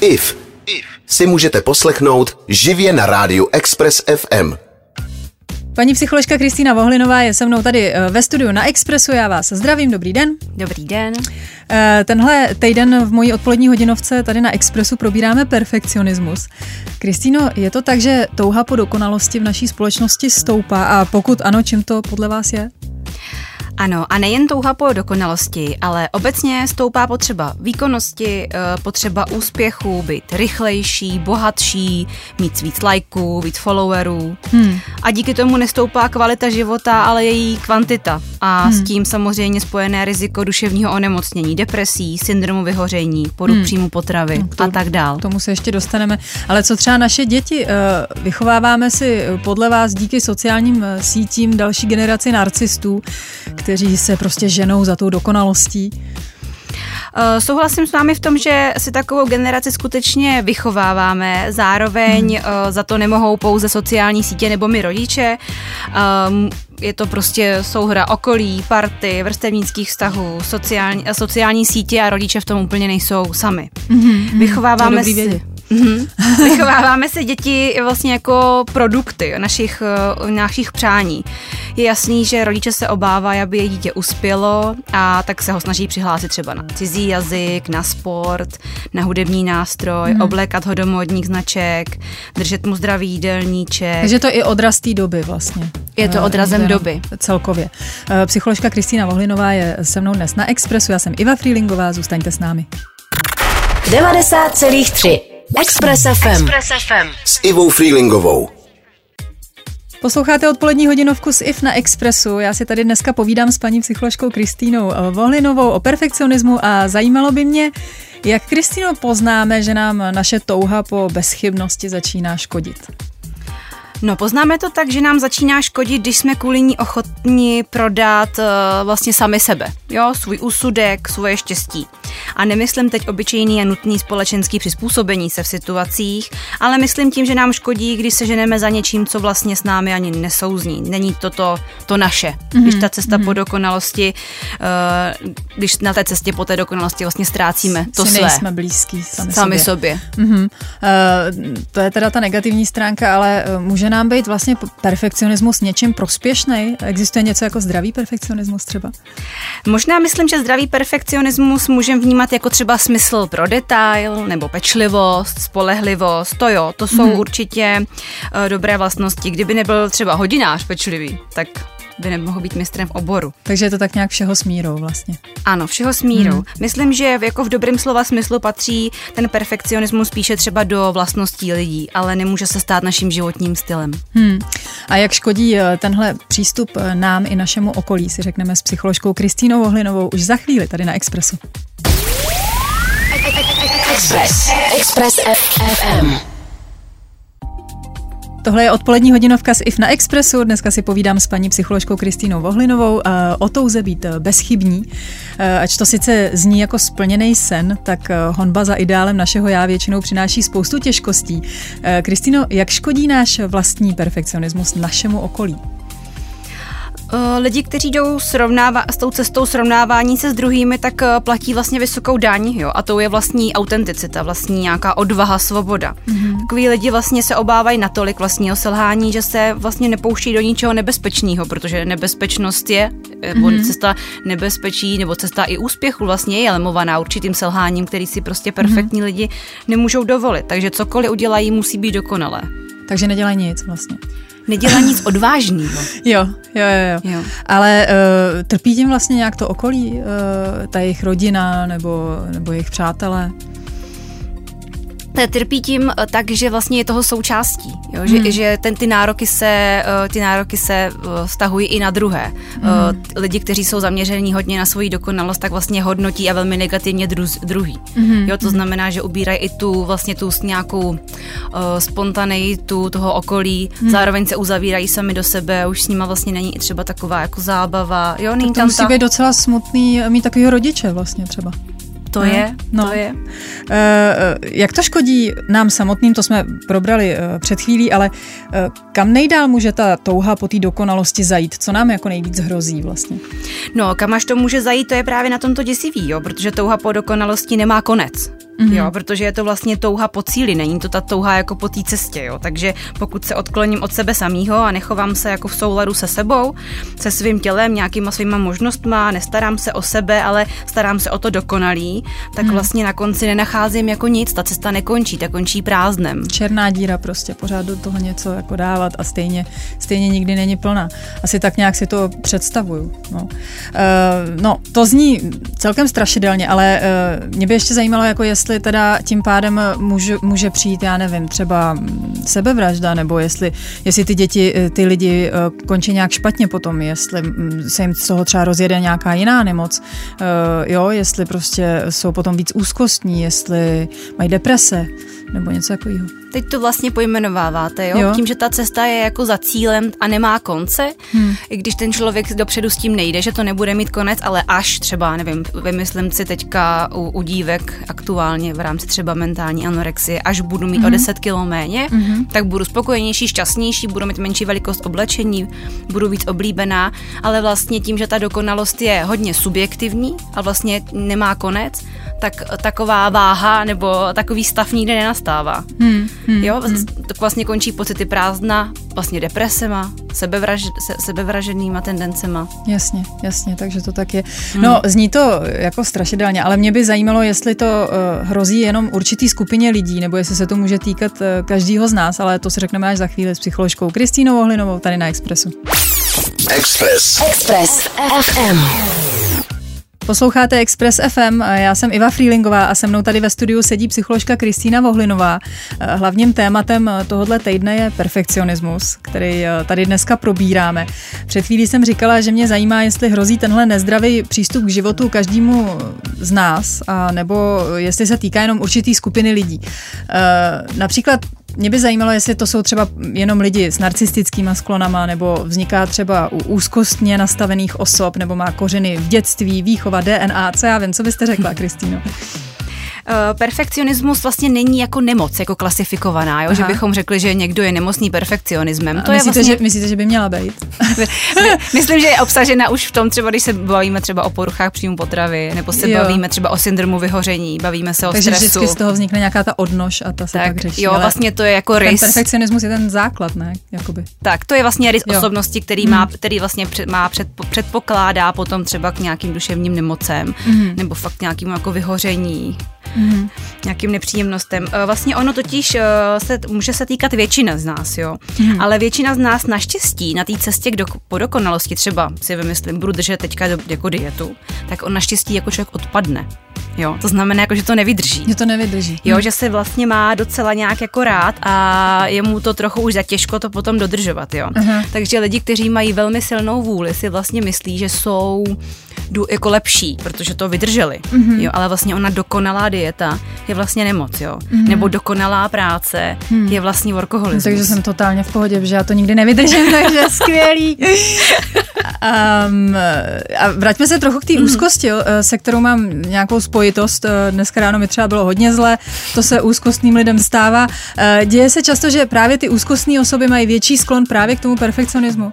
IF si můžete poslechnout živě na rádiu Express FM. Paní psycholožka Kristýna Vohlinová je se mnou tady eh, ve studiu na Expressu. Já vás zdravím, dobrý den. Dobrý den. Eh, tenhle týden v mojí odpolední hodinovce tady na Expressu probíráme perfekcionismus. Kristýno, je to tak, že touha po dokonalosti v naší společnosti stoupá a pokud ano, čím to podle vás je? Ano, a nejen touha po dokonalosti, ale obecně stoupá potřeba výkonnosti, eh, potřeba úspěchu, být rychlejší, bohatší, mít víc lajků, víc followerů. Hmm. A díky tomu nestoupá kvalita života, ale její kvantita. A hmm. s tím samozřejmě spojené riziko duševního onemocnění, depresí, syndromu vyhoření, poruch hmm. příjmu potravy no, to, a tak dál. K tomu se ještě dostaneme. Ale co třeba naše děti? Eh, vychováváme si podle vás díky sociálním eh, sítím další generaci narcistů, kteří se prostě ženou za tou dokonalostí. Uh, souhlasím s vámi v tom, že si takovou generaci skutečně vychováváme, zároveň hmm. uh, za to nemohou pouze sociální sítě nebo my rodiče. Um, je to prostě souhra okolí, party, vrstevnických vztahů, sociální, sociální sítě a rodiče v tom úplně nejsou sami. Mm-hmm, Vychováváme si... Mm-hmm. Vychováváme se děti vlastně jako produkty našich, eh, našich přání. Je jasný, že rodiče se obávají, aby je dítě uspělo a tak se ho snaží přihlásit třeba na cizí jazyk, na sport, na hudební nástroj, mm. oblékat ho do modních značek, držet mu zdravý jídelníček. Takže to i odraz té doby vlastně. Je to eh, odrazem uh, doby. Celkově. Uh, psycholožka Kristýna Vohlinová je se mnou dnes na Expressu. Já jsem Iva Freelingová, zůstaňte s námi. 90,3 Express FM. Express FM. S Ivou Freelingovou. Posloucháte odpolední hodinovku s IF na Expressu. Já si tady dneska povídám s paní psycholožkou Kristýnou Vohlinovou o perfekcionismu a zajímalo by mě, jak Kristýno poznáme, že nám naše touha po bezchybnosti začíná škodit. No, poznáme to tak, že nám začíná škodit, když jsme kvůli ní ochotní prodat uh, vlastně sami sebe, jo, svůj úsudek, svoje štěstí. A nemyslím teď obyčejný a nutný společenský přizpůsobení se v situacích, ale myslím tím, že nám škodí, když se ženeme za něčím, co vlastně s námi ani nesouzní. Není to to, to naše. Mm-hmm. Když ta cesta mm-hmm. po dokonalosti, uh, když na té cestě po té dokonalosti vlastně ztrácíme to si své. nejsme blízký sami, sami sobě. sobě. Mm-hmm. Uh, to je teda ta negativní stránka, ale může může nám být vlastně perfekcionismus něčím prospěšný? Existuje něco jako zdravý perfekcionismus třeba? Možná myslím, že zdravý perfekcionismus můžeme vnímat jako třeba smysl pro detail, nebo pečlivost, spolehlivost, to jo, to jsou hmm. určitě uh, dobré vlastnosti. Kdyby nebyl třeba hodinář pečlivý, tak by nemohl být mistrem v oboru. Takže je to tak nějak všeho smírou vlastně. Ano, všeho smírou. Hmm. Myslím, že jako v dobrém slova smyslu patří ten perfekcionismus spíše třeba do vlastností lidí, ale nemůže se stát naším životním stylem. Hmm. A jak škodí eh, tenhle přístup eh, nám i našemu okolí, si řekneme s psycholožkou Kristýnou Ohlinovou už za chvíli tady na Expressu. Express. Express FM. Tohle je odpolední hodinovka z IF na Expressu. Dneska si povídám s paní psycholožkou Kristýnou Vohlinovou o touze být bezchybní. Ač to sice zní jako splněný sen, tak honba za ideálem našeho já většinou přináší spoustu těžkostí. Kristýno, jak škodí náš vlastní perfekcionismus našemu okolí? Eh, lidi, kteří jdou srovnává, s tou cestou srovnávání se s druhými, tak eh, platí vlastně vysokou daň, jo, a to je vlastní autenticita, vlastní nějaká odvaha, svoboda. Mm-hmm. Takový lidi vlastně se obávají natolik vlastního selhání, že se vlastně nepouští do ničeho nebezpečného, protože nebezpečnost je, mm-hmm. cesta nebezpečí, nebo cesta i úspěchu vlastně je lemovaná určitým selháním, který si prostě perfektní mm-hmm. lidi nemůžou dovolit. Takže cokoliv udělají, musí být dokonalé. Takže nedělají nic vlastně nedělá nic odvážného. Jo, jo, jo, jo. jo. Ale uh, trpí tím vlastně nějak to okolí, uh, ta jejich rodina nebo, nebo jejich přátelé? Trpí tím eh, tak, že vlastně je toho součástí, jo? Že, hmm. že ten, ty nároky se, eh, ty nároky se eh, vztahují i na druhé. Hmm. Lidi, kteří jsou zaměření hodně na svoji dokonalost, tak vlastně hodnotí a velmi negativně dru, druhý. Hmm. Jo, to hmm. znamená, že ubírají i tu vlastně tu nějakou uh, spontaneitu toho okolí, hmm. zároveň se uzavírají sami do sebe, už s nima vlastně není i třeba taková jako zábava. Jo, to, to musí ta... být docela smutný mít takového rodiče vlastně třeba. To je, no. to je. Uh, jak to škodí nám samotným, to jsme probrali uh, před chvílí, ale kam nejdál může ta touha po té dokonalosti zajít? Co nám jako nejvíc hrozí vlastně? No, kam až to může zajít, to je právě na tomto děsivý, jo, protože touha po dokonalosti nemá konec. Mm-hmm. Jo, protože je to vlastně touha po cíli, není to ta touha jako po té cestě, jo. Takže pokud se odkloním od sebe samého a nechovám se jako v souladu se sebou, se svým tělem, nějakýma svýma možnostma, nestarám se o sebe, ale starám se o to dokonalý, tak mm. vlastně na konci nenacházím jako nic, ta cesta nekončí, ta končí prázdnem. Černá díra prostě, pořád do toho něco jako dávat a stejně, stejně nikdy není plná. Asi tak nějak si to představuju. No, uh, no to zní celkem strašidelně, ale uh, mě by ještě zajímalo, jako jestli teda tím pádem může, může přijít, já nevím, třeba sebevražda, nebo jestli, jestli ty děti, eh, ty lidi končí nějak špatně potom, jestli mm, se jim z toho třeba rozjede nějaká jiná nemoc, jo, jestli prostě jsou potom víc úzkostní, jestli mají deprese nebo něco takového. Teď to vlastně pojmenováváte, jo? jo? Tím, že ta cesta je jako za cílem a nemá konce, hmm. i když ten člověk dopředu s tím nejde, že to nebude mít konec, ale až třeba, nevím, vymyslím si teďka u, u dívek aktuálně v rámci třeba mentální anorexie, až budu mít hmm. o 10 kilo méně, hmm. tak budu spokojenější, šťastnější, budu mít menší velikost oblečení, budu víc oblíbená, ale vlastně tím, že ta dokonalost je hodně subjektivní a vlastně nemá konec, tak taková váha nebo takový stav nikdy nenastává. Hmm, hmm, jo, hmm. tak vlastně končí pocity prázdna, vlastně depresema, sebevraž, se, sebevraženýma tendencema. Jasně, jasně, takže to tak je. Hmm. No, zní to jako strašidelně, ale mě by zajímalo, jestli to uh, hrozí jenom určitý skupině lidí, nebo jestli se to může týkat uh, každýho z nás, ale to si řekneme až za chvíli s psycholožkou Kristýnou Ohlinovou tady na Expressu. Express. Express FM. Posloucháte Express FM, já jsem Iva Freelingová a se mnou tady ve studiu sedí psycholožka Kristýna Vohlinová. Hlavním tématem tohohle týdne je perfekcionismus, který tady dneska probíráme. Před chvílí jsem říkala, že mě zajímá, jestli hrozí tenhle nezdravý přístup k životu každému z nás, a nebo jestli se týká jenom určitý skupiny lidí. Například mě by zajímalo, jestli to jsou třeba jenom lidi s narcistickými sklonama, nebo vzniká třeba u úzkostně nastavených osob, nebo má kořeny v dětství, výchova, DNA, co já vím, co byste řekla, Kristýno? Eh, perfekcionismus vlastně není jako nemoc, jako klasifikovaná, jo? že bychom řekli, že někdo je nemocný perfekcionismem. To myslíte, je vlastně... že, myslíte, že by měla být? Myslím, že je obsažena už v tom třeba, když se bavíme třeba o poruchách příjmu potravy, nebo se jo. bavíme třeba o syndromu vyhoření, bavíme se o Takže stresu. vždycky z toho vznikne nějaká ta odnož a ta se tak, tak řeší. Jo, vlastně to je jako rys. Ten perfekcionismus je ten základ, ne? Jakoby. Tak, to je vlastně rys jo. osobnosti, který, hmm. má, který vlastně před, má před, předpokládá potom třeba k nějakým duševním nemocem, hmm. nebo fakt nějakým jako vyhoření mm. nějakým nepříjemnostem. Eh, vlastně ono totiž eh, se, může se týkat většina z nás, jo. Mm. Ale většina z nás naštěstí na té cestě k do, po dokonalosti, třeba si vymyslím, budu držet teďka jako dietu, tak on naštěstí jako člověk odpadne. Jo, to znamená, jako, že to nevydrží. Že to nevydrží. Jo, hmm. že se vlastně má docela nějak jako rád a je mu to trochu už za těžko to potom dodržovat, jo. Uh-huh. Takže lidi, kteří mají velmi silnou vůli, si vlastně myslí, že jsou jako lepší, protože to vydrželi, mm-hmm. jo, ale vlastně ona dokonalá dieta je vlastně nemoc, jo, mm-hmm. nebo dokonalá práce mm. je vlastně workoholismus. Takže jsem totálně v pohodě, že já to nikdy nevydržím, takže skvělý. Um, a vraťme se trochu k té mm-hmm. úzkosti, jo, se kterou mám nějakou spojitost. Dneska ráno mi třeba bylo hodně zle, to se úzkostným lidem stává. Děje se často, že právě ty úzkostní osoby mají větší sklon právě k tomu perfekcionismu.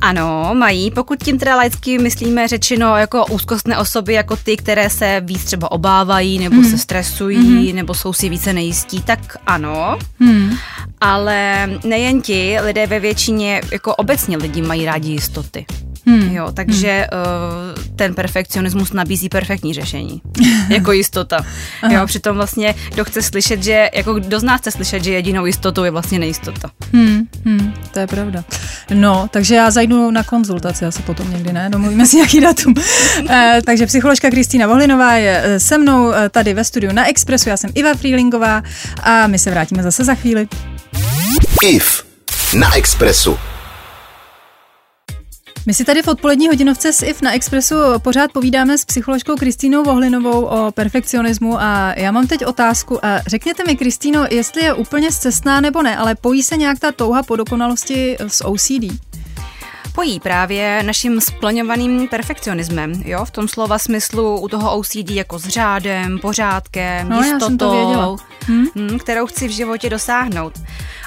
Ano, mají. Pokud tím teda laicky myslíme řečeno jako úzkostné osoby, jako ty, které se víc třeba obávají, nebo hmm. se stresují, hmm. nebo jsou si více nejistí, tak ano. Hmm. Ale nejen ti, lidé ve většině, jako obecně lidi mají rádi jistoty. Hmm. Jo, takže hmm. uh, ten perfekcionismus nabízí perfektní řešení. jako jistota. jo, přitom vlastně, kdo chce slyšet, že, jako kdo z nás chce slyšet, že jedinou jistotou je vlastně nejistota. Hmm. Hmm. To je pravda. No, takže já zajdu na konzultaci asi potom někdy, ne? Domluvíme si nějaký datum. uh, takže psycholožka Kristýna Vohlinová je eh, se mnou tady ve studiu na Expressu. Já jsem Iva Freelingová a my se vrátíme zase za chvíli. IF na Expressu. My si tady v odpolední hodinovce s IF na Expressu pořád povídáme s psycholožkou Kristýnou Vohlinovou o perfekcionismu a já mám teď otázku. A řekněte mi, Kristýno, jestli je úplně zcestná nebo ne, ale pojí se nějak ta touha po dokonalosti s OCD? spojí právě naším splňovaným perfekcionismem, jo, v tom slova smyslu u toho OCD jako s řádem, pořádkem, no, jistotou, hm? kterou chci v životě dosáhnout.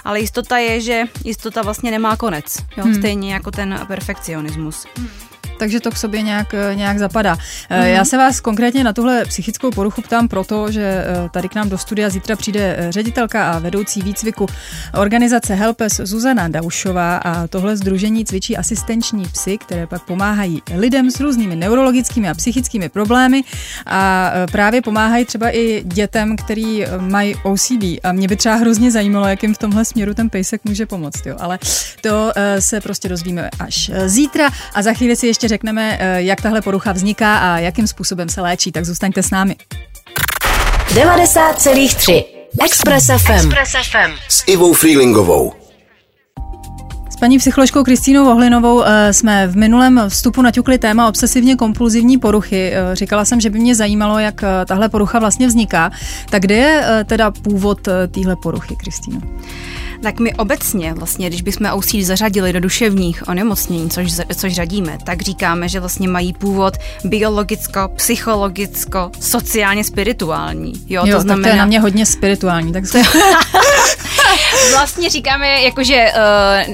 Ale jistota je, že jistota vlastně nemá konec, jo, hmm. stejně jako ten perfekcionismus. Hmm. Takže to k sobě nějak, nějak zapadá. Mm-hmm. Já se vás konkrétně na tuhle psychickou poruchu ptám proto, že tady k nám do studia zítra přijde ředitelka a vedoucí výcviku organizace Helpes Zuzana Daušová a tohle združení cvičí asistenční psy, které pak pomáhají lidem s různými neurologickými a psychickými problémy a právě pomáhají třeba i dětem, který mají OCD. A mě by třeba hrozně zajímalo, jak jim v tomhle směru ten pejsek může pomoct. Jo. Ale to se prostě dozvíme až zítra a za chvíli si ještě řekneme, eh, jak tahle porucha vzniká a jakým způsobem se léčí, tak zůstaňte s námi. 90,3 Express FM. Express FM. S Ivou Freelingovou. S paní psycholožkou Kristýnou Vohlinovou eh, jsme v minulém vstupu naťukli téma obsesivně kompulzivní poruchy. Eh, říkala jsem, že by mě zajímalo, jak tahle porucha vlastně vzniká. Tak kde je teda původ téhle poruchy, Kristýno? Tak my obecně, vlastně, když bychom OCD zařadili do duševních onemocnění, což, což řadíme, tak říkáme, že vlastně mají původ biologicko, psychologicko, sociálně spirituální. Jo, jo to znamená... tak to je na mě hodně spirituální. Tak to... vlastně říkáme, jako, že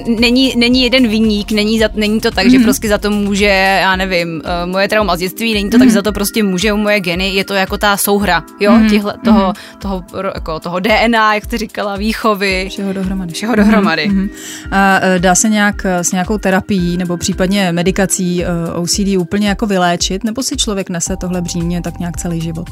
uh, není, není jeden viník, není, za, není to tak, mm-hmm. že mhm. prostě za to může, já nevím, uh, moje trauma z dětství, není to mm-hmm. tak, že za to prostě může moje geny, je to jako ta souhra, jo, mm-hmm. těhle, toho, mm-hmm. toho, jako, toho DNA, jak jsi říkala, výchovy. Všeho dohromady. Všeho dohromady. Mm-hmm. A e, dá se nějak e, s nějakou terapií nebo případně medikací uh, OCD úplně jako vyléčit, nebo si člověk nese tohle břímě tak nějak celý život?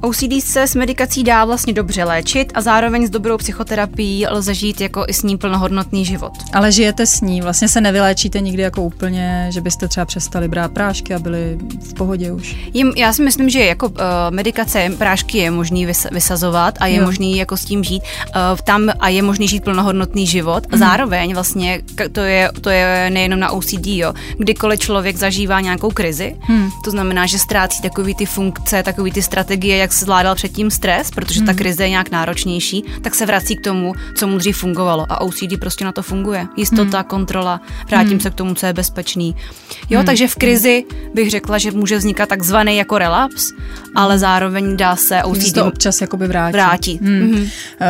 OCD se s medikací dá vlastně dobře léčit a zároveň s dobrou psychoterapií lze žít jako i s ní plnohodnotný život. Ale žijete s ní, vlastně se nevyléčíte nikdy jako úplně, že byste třeba přestali brát prášky a byli v pohodě už? Jim, já si myslím, že jako uh, medikace prášky je možný vys- vysazovat a je jo. možný jako s tím žít uh, tam a je možný žít plnohodnotný život. Mm. Zároveň vlastně to je, to je nejenom na OCD, jo. Kdykoliv člověk zažívá nějakou krizi, mm. to znamená, že ztrácí takový ty funkce, takový ty strategie, jak jak zvládal předtím stres, protože ta hmm. krize je nějak náročnější, tak se vrací k tomu, co mu dřív fungovalo. A OCD prostě na to funguje. Jistota, hmm. kontrola, vrátím hmm. se k tomu, co je bezpečný. Jo, takže v krizi bych řekla, že může vznikat takzvaný jako relaps, ale zároveň dá se OCD to občas jakoby vrátí. vrátí. Hmm. Hmm.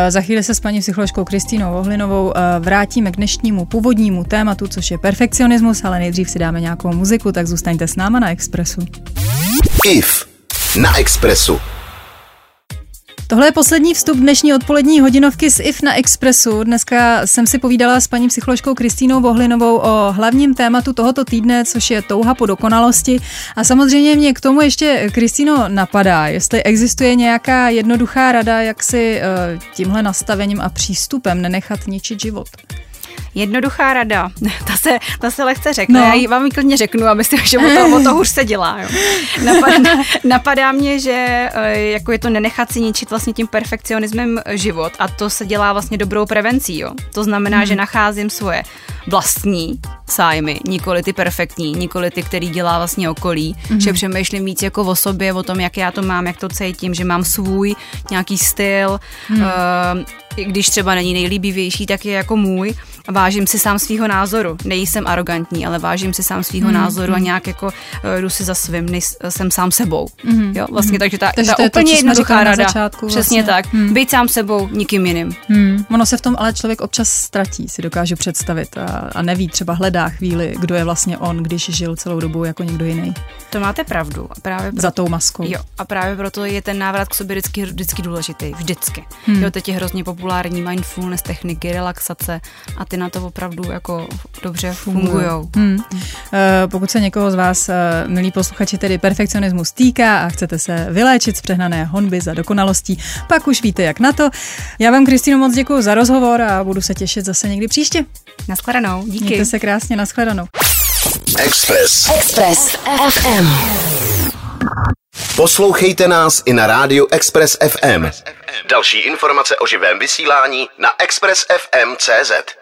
Za chvíli se s paní psycholožkou Kristýnou Ohlinovou eh, vrátíme k dnešnímu původnímu tématu, což je perfekcionismus, ale nejdřív si dáme nějakou muziku, tak zůstaňte s náma na Expressu. IF na Expressu. Tohle je poslední vstup dnešní odpolední hodinovky z IF na Expressu. Dneska jsem si povídala s paní psycholožkou Kristýnou Vohlinovou o hlavním tématu tohoto týdne, což je touha po dokonalosti. A samozřejmě mě k tomu ještě, Kristýno, napadá, jestli existuje nějaká jednoduchá rada, jak si uh, tímhle nastavením a přístupem nenechat ničit život. Jednoduchá rada, ta se, ta se lehce řekne, no. já ji vám ji klidně řeknu a myslím, že o to, o to už se dělá. Jo. Napadá, napadá mě, že eh, jako je to nenechat si ničit vlastně tím perfekcionismem život a to se dělá vlastně dobrou prevencí. Jo. To znamená, hmm. že nacházím svoje vlastní sájmy, nikoli ty perfektní, nikoli ty, který dělá vlastně okolí, mm-hmm. že přemýšlím víc jako o sobě, o tom, jak já to mám, jak to cítím, že mám svůj nějaký styl, mm. uh, i když třeba není nejlíbivější, tak je jako můj. Vážím si sám svého názoru. Nejsem arrogantní, ale vážím si sám svého mm. názoru a mhm. nějak jako uh, jdu si za svým, nejs, jsem sám sebou. Mm. Jo, vlastně, mm. takže ta, takže ta úplně to, jednoduchá rada. Začátku, Přesně vlastně. tak. Mm. Být sám sebou, nikým jiným. Mm. Ono se v tom ale člověk občas ztratí, si dokážu představit a, a neví, třeba hledá chvíli, kdo je vlastně on, když žil celou dobu jako někdo jiný. To máte pravdu. A právě proto, Za tou maskou. Jo, a právě proto je ten návrat k sobě vždycky, vždycky důležitý. Vždycky. Hmm. Jo, teď je hrozně populární mindfulness techniky, relaxace a ty na to opravdu jako dobře fungují. Hmm. Uh, pokud se někoho z vás, uh, milí posluchači, tedy perfekcionismus týká a chcete se vyléčit z přehnané honby za dokonalostí, pak už víte, jak na to. Já vám, Kristýno, moc děkuji za rozhovor a budu se těšit zase někdy příště. Naschledanou, díky. Mějte se krásně, naschledanou. Express. Express FM. Poslouchejte nás i na rádiu Express FM. Další informace o živém vysílání na expressfm.cz.